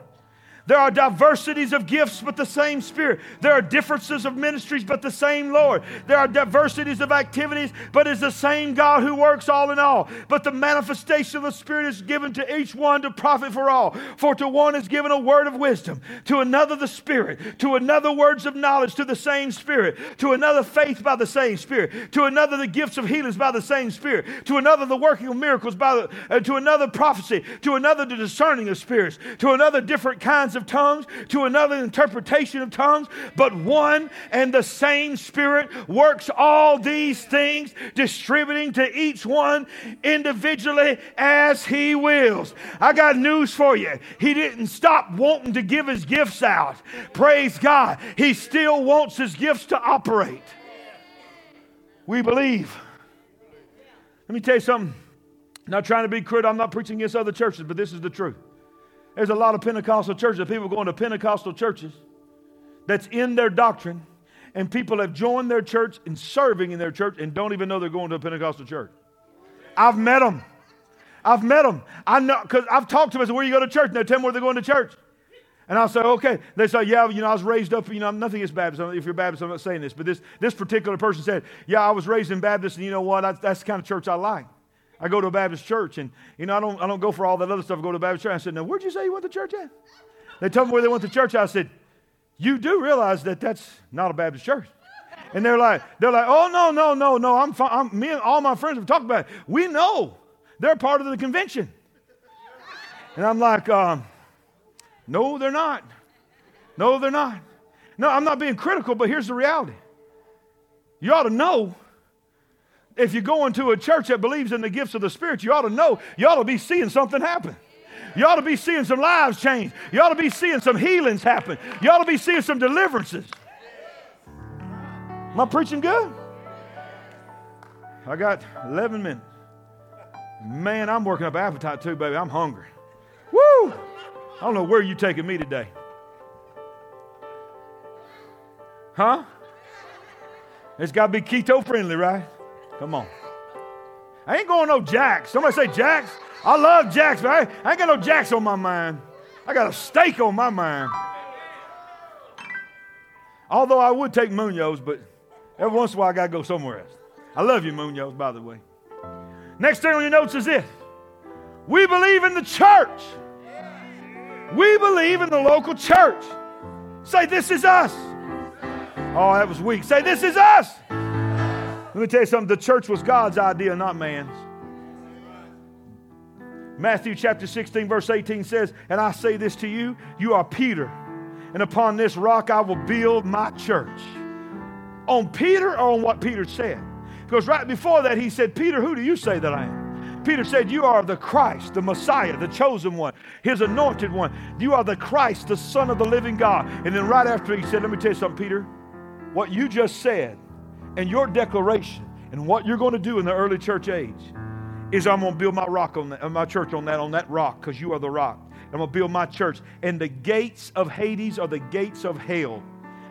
there are diversities of gifts, but the same Spirit. There are differences of ministries, but the same Lord. There are diversities of activities, but it's the same God who works all in all. But the manifestation of the Spirit is given to each one to profit for all. For to one is given a word of wisdom, to another the Spirit, to another words of knowledge to the same Spirit, to another faith by the same Spirit, to another the gifts of healings by the same Spirit, to another the working of miracles by the, uh, to another prophecy, to another the discerning of spirits, to another different kinds of of tongues, to another interpretation of tongues, but one and the same Spirit works all these things, distributing to each one individually as He wills. I got news for you. He didn't stop wanting to give His gifts out. Praise God. He still wants His gifts to operate. We believe. Let me tell you something. I'm not trying to be crude. I'm not preaching against other churches, but this is the truth. There's a lot of Pentecostal churches, people going to Pentecostal churches that's in their doctrine, and people have joined their church and serving in their church and don't even know they're going to a Pentecostal church. I've met them. I've met them. I know because I've talked to them. I said, "Where you go to church?" And they tell me where they're going to church. And I'll say, okay. They say, yeah, you know, I was raised up, you know, nothing is Baptist. If you're Baptist, I'm not saying this. But this, this particular person said, yeah, I was raised in Baptist, and you know what? I, that's the kind of church I like. I go to a Baptist church, and you know I don't I don't go for all that other stuff. I go to a Baptist church. I said, "Now, where'd you say you went to church at?" They told me where they went to church. I said, "You do realize that that's not a Baptist church." And they're like, they're like, "Oh no, no, no, no! I'm, I'm me and all my friends have talked about it. We know they're part of the convention." And I'm like, um, "No, they're not. No, they're not. No, I'm not being critical, but here's the reality. You ought to know." If you go into a church that believes in the gifts of the Spirit, you ought to know, you ought to be seeing something happen. You ought to be seeing some lives change. You ought to be seeing some healings happen. You ought to be seeing some deliverances. Am I preaching good? I got 11 minutes. Man, I'm working up appetite too, baby. I'm hungry. Woo! I don't know where you're taking me today. Huh? It's got to be keto friendly, right? Come on. I ain't going no Jacks. Somebody say Jacks. I love Jacks, but I, ain't got no Jacks on my mind. I got a steak on my mind. Although I would take Munoz, but every once in a while I got to go somewhere else. I love you, Munoz, by the way. Next thing on your notes is this we believe in the church. We believe in the local church. Say, this is us. Oh, that was weak. Say, this is us. Let me tell you something the church was God's idea, not man's. Matthew chapter 16, verse 18 says, And I say this to you, you are Peter, and upon this rock I will build my church. On Peter or on what Peter said? Because right before that, he said, Peter, who do you say that I am? Peter said, You are the Christ, the Messiah, the chosen one, his anointed one. You are the Christ, the Son of the living God. And then right after he said, Let me tell you something, Peter. What you just said and your declaration and what you're going to do in the early church age is I'm going to build my rock on that, uh, my church on that, on that rock, because you are the rock. I'm going to build my church. And the gates of Hades or the gates of hell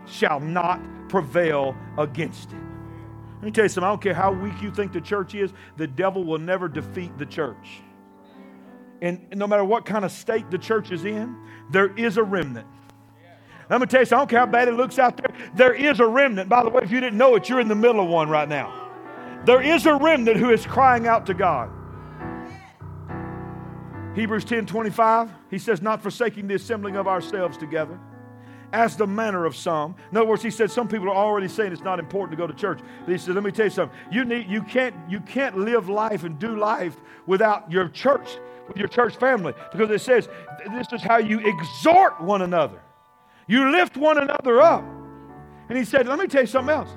shall not prevail against it. Let me tell you something. I don't care how weak you think the church is, the devil will never defeat the church. And no matter what kind of state the church is in, there is a remnant. Let me tell you. I don't care how bad it looks out there. There is a remnant. By the way, if you didn't know it, you're in the middle of one right now. There is a remnant who is crying out to God. Hebrews 10 25, he says, Not forsaking the assembling of ourselves together, as the manner of some. In other words, he said some people are already saying it's not important to go to church. But he said, Let me tell you something. You need you can't you can't live life and do life without your church, with your church family. Because it says this is how you exhort one another. You lift one another up. And he said, Let me tell you something else.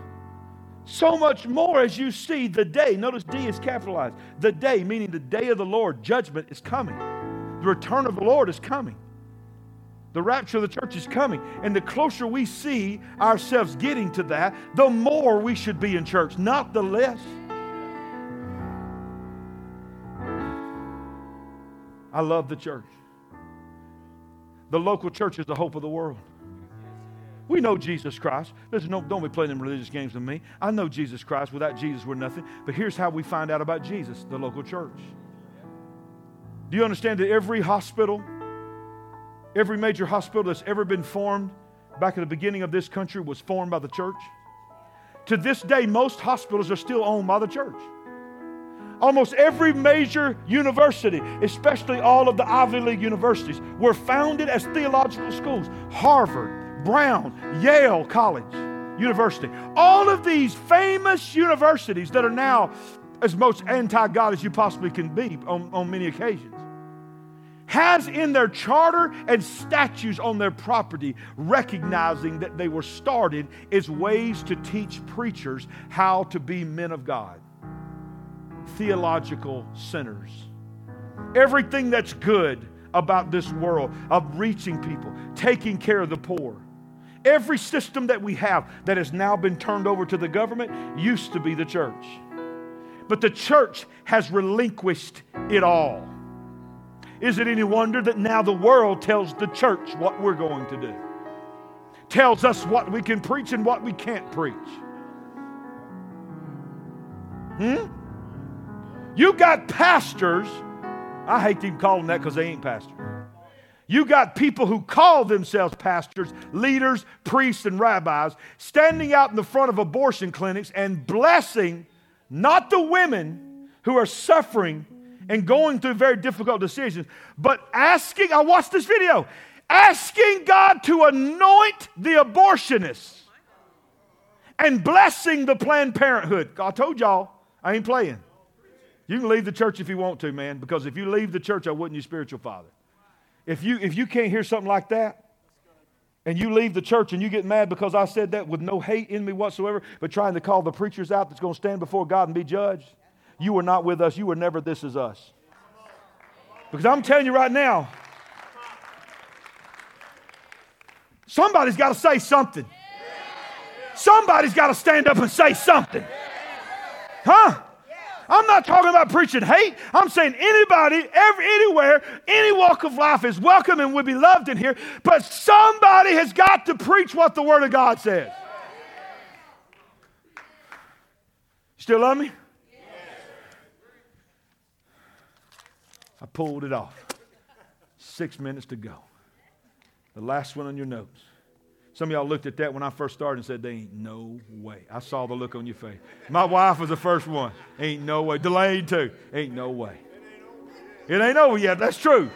So much more as you see the day, notice D is capitalized. The day, meaning the day of the Lord, judgment is coming. The return of the Lord is coming. The rapture of the church is coming. And the closer we see ourselves getting to that, the more we should be in church, not the less. I love the church. The local church is the hope of the world. We know Jesus Christ. There's no, don't be playing them religious games with me. I know Jesus Christ. Without Jesus, we're nothing. But here's how we find out about Jesus the local church. Do you understand that every hospital, every major hospital that's ever been formed back at the beginning of this country was formed by the church? To this day, most hospitals are still owned by the church. Almost every major university, especially all of the Ivy League universities, were founded as theological schools. Harvard, Brown, Yale College, University. All of these famous universities that are now as most anti God as you possibly can be on, on many occasions has in their charter and statutes on their property recognizing that they were started as ways to teach preachers how to be men of God, theological sinners. Everything that's good about this world of reaching people, taking care of the poor. Every system that we have that has now been turned over to the government used to be the church. But the church has relinquished it all. Is it any wonder that now the world tells the church what we're going to do? Tells us what we can preach and what we can't preach. Hmm? You got pastors, I hate to even call them that because they ain't pastors. You got people who call themselves pastors, leaders, priests, and rabbis standing out in the front of abortion clinics and blessing not the women who are suffering and going through very difficult decisions, but asking, I watched this video, asking God to anoint the abortionists and blessing the Planned Parenthood. I told y'all, I ain't playing. You can leave the church if you want to, man, because if you leave the church, I wouldn't your spiritual father. If you, if you can't hear something like that, and you leave the church and you get mad because I said that with no hate in me whatsoever, but trying to call the preachers out that's going to stand before God and be judged, you were not with us. You were never this is us. Because I'm telling you right now, somebody's got to say something. Somebody's got to stand up and say something. Huh? I'm not talking about preaching hate. I'm saying anybody, every, anywhere, any walk of life is welcome and would be loved in here. But somebody has got to preach what the Word of God says. Still love me? I pulled it off. Six minutes to go. The last one on your notes. Some of y'all looked at that when I first started and said, There ain't no way. I saw the look on your face. My wife was the first one. Ain't no way. Delayed too. Ain't no way. It ain't over yet. That's true.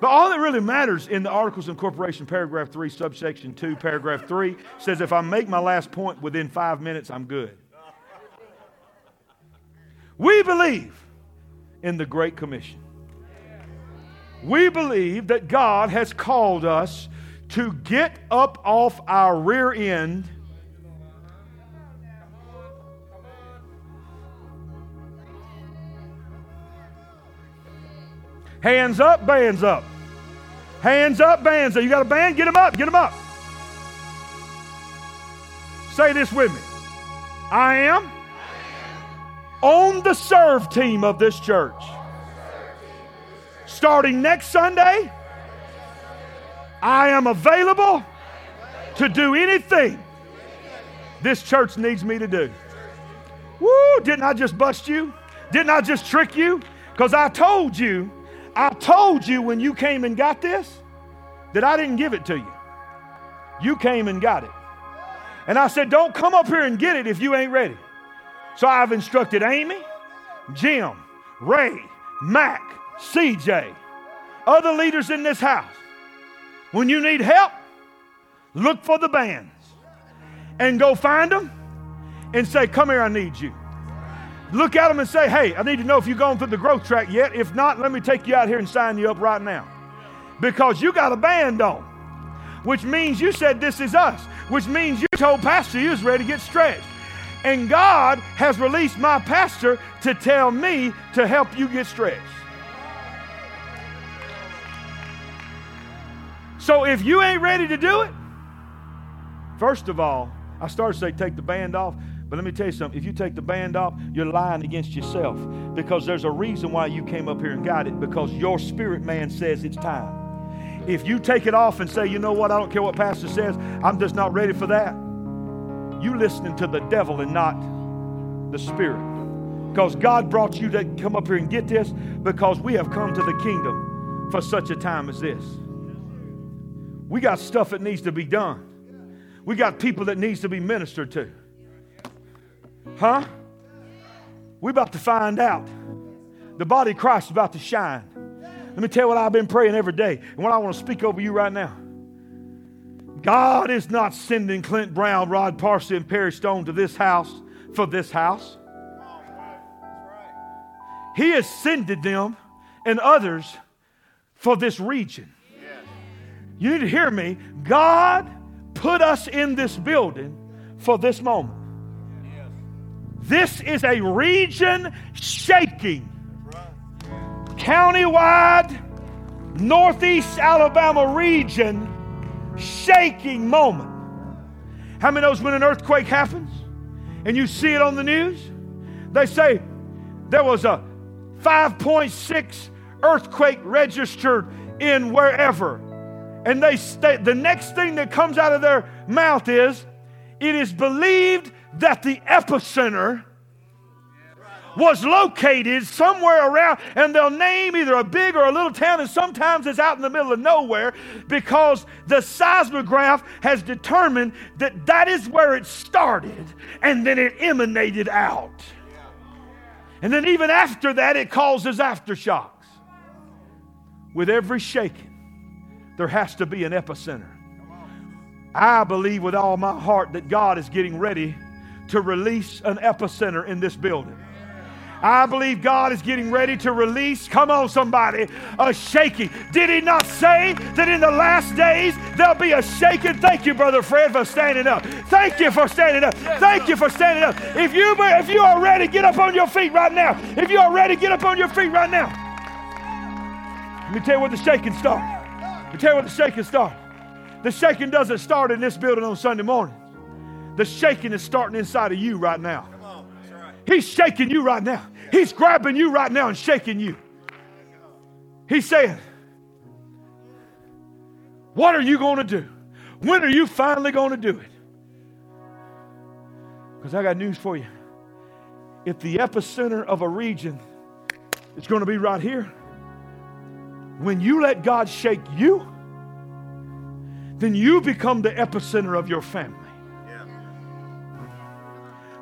But all that really matters in the Articles of Incorporation, paragraph 3, subsection 2, paragraph 3, says if I make my last point within five minutes, I'm good. We believe in the Great Commission. We believe that God has called us to get up off our rear end Hands up, bands up. Hands up, bands up. You got a band? Get them up, get them up. Say this with me. I am on the serve team of this church. Starting next Sunday, I am available to do anything this church needs me to do. Woo, didn't I just bust you? Didn't I just trick you? Because I told you, I told you when you came and got this that I didn't give it to you. You came and got it. And I said, don't come up here and get it if you ain't ready. So I've instructed Amy, Jim, Ray, Mac, CJ, other leaders in this house when you need help, look for the bands and go find them and say, Come here, I need you. Look at them and say, Hey, I need to know if you've gone through the growth track yet. If not, let me take you out here and sign you up right now. Because you got a band on, which means you said, This is us, which means you told Pastor you was ready to get stretched. And God has released my pastor to tell me to help you get stretched. So if you ain't ready to do it, first of all, I started to say take the band off. But let me tell you something. If you take the band off, you're lying against yourself because there's a reason why you came up here and got it because your spirit man says it's time. If you take it off and say, you know what, I don't care what pastor says, I'm just not ready for that, you listening to the devil and not the spirit. Because God brought you to come up here and get this because we have come to the kingdom for such a time as this. We got stuff that needs to be done. We got people that needs to be ministered to. Huh? we about to find out. The body of Christ is about to shine. Let me tell you what I've been praying every day and what I want to speak over you right now. God is not sending Clint Brown, Rod Parsley, and Perry Stone to this house for this house. He has sended them and others for this region. You need to hear me. God put us in this building for this moment. This is a region shaking, countywide, northeast Alabama region shaking moment. How many knows when an earthquake happens and you see it on the news? They say there was a 5.6 earthquake registered in wherever and they stay, the next thing that comes out of their mouth is, it is believed that the epicenter was located somewhere around, and they'll name either a big or a little town, and sometimes it's out in the middle of nowhere because the seismograph has determined that that is where it started and then it emanated out. And then, even after that, it causes aftershocks. With every shaking, there has to be an epicenter. I believe with all my heart that God is getting ready to release an epicenter in this building. I believe God is getting ready to release, come on, somebody, a shaking. Did He not say that in the last days there'll be a shaking? Thank you, Brother Fred, for standing up. Thank you for standing up. Thank you for standing up. If you, if you are ready, get up on your feet right now. If you are ready, get up on your feet right now. Let me tell you where the shaking started. Tell you where the shaking started. The shaking doesn't start in this building on Sunday morning. The shaking is starting inside of you right now. He's shaking you right now. He's grabbing you right now and shaking you. He's saying, What are you going to do? When are you finally going to do it? Because I got news for you. If the epicenter of a region is going to be right here, when you let God shake you, then you become the epicenter of your family.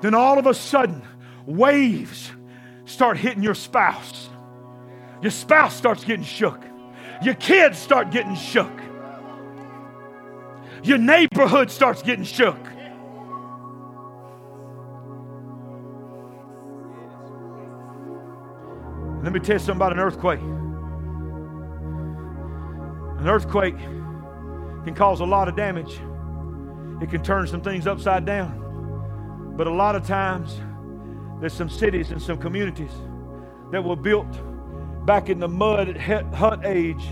Then all of a sudden, waves start hitting your spouse. Your spouse starts getting shook. Your kids start getting shook. Your neighborhood starts getting shook. Let me tell you something about an earthquake. An earthquake can cause a lot of damage. It can turn some things upside down. But a lot of times, there's some cities and some communities that were built back in the mud hut age,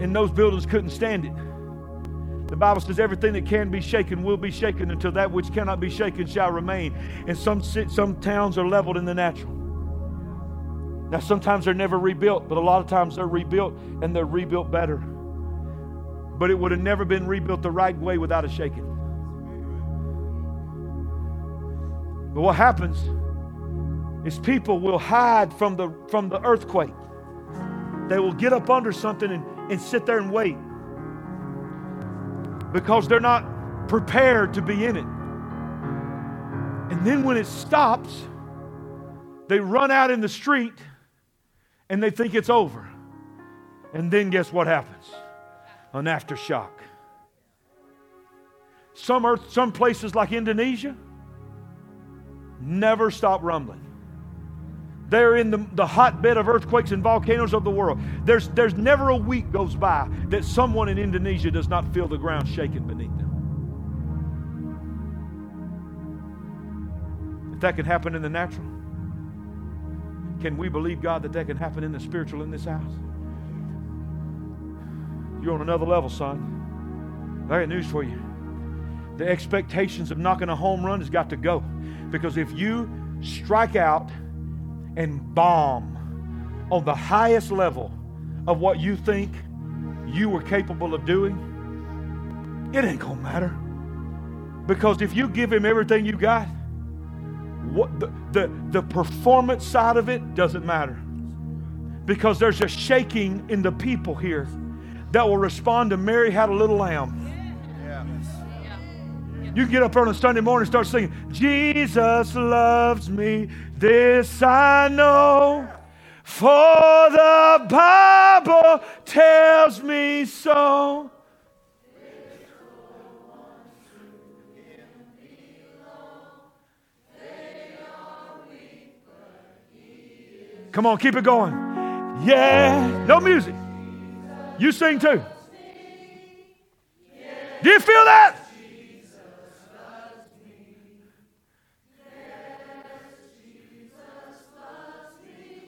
and those buildings couldn't stand it. The Bible says everything that can be shaken will be shaken until that which cannot be shaken shall remain. And some, some towns are leveled in the natural. Now, sometimes they're never rebuilt, but a lot of times they're rebuilt and they're rebuilt better. But it would have never been rebuilt the right way without a shaking. But what happens is people will hide from the, from the earthquake. They will get up under something and, and sit there and wait because they're not prepared to be in it. And then when it stops, they run out in the street and they think it's over. And then guess what happens? An aftershock. Some earth, some places like Indonesia, never stop rumbling. They're in the, the hotbed of earthquakes and volcanoes of the world. There's, there's never a week goes by that someone in Indonesia does not feel the ground shaking beneath them. If that can happen in the natural, can we believe, God, that that can happen in the spiritual in this house? You're on another level, son. I got news for you. The expectations of knocking a home run has got to go. Because if you strike out and bomb on the highest level of what you think you were capable of doing, it ain't gonna matter. Because if you give him everything you got, what the, the, the performance side of it doesn't matter. Because there's a shaking in the people here that will respond to Mary had a little lamb. You get up on a Sunday morning and start singing, Jesus loves me, this I know, for the Bible tells me so. Come on, keep it going. Yeah, no music. You sing too. Do you feel that?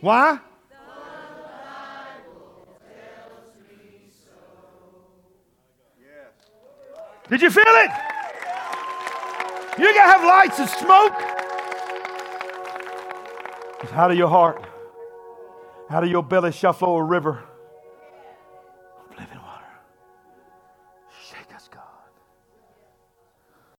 Why? Did you feel it? You gotta have lights and smoke. It's out of your heart, out of your belly shall flow a river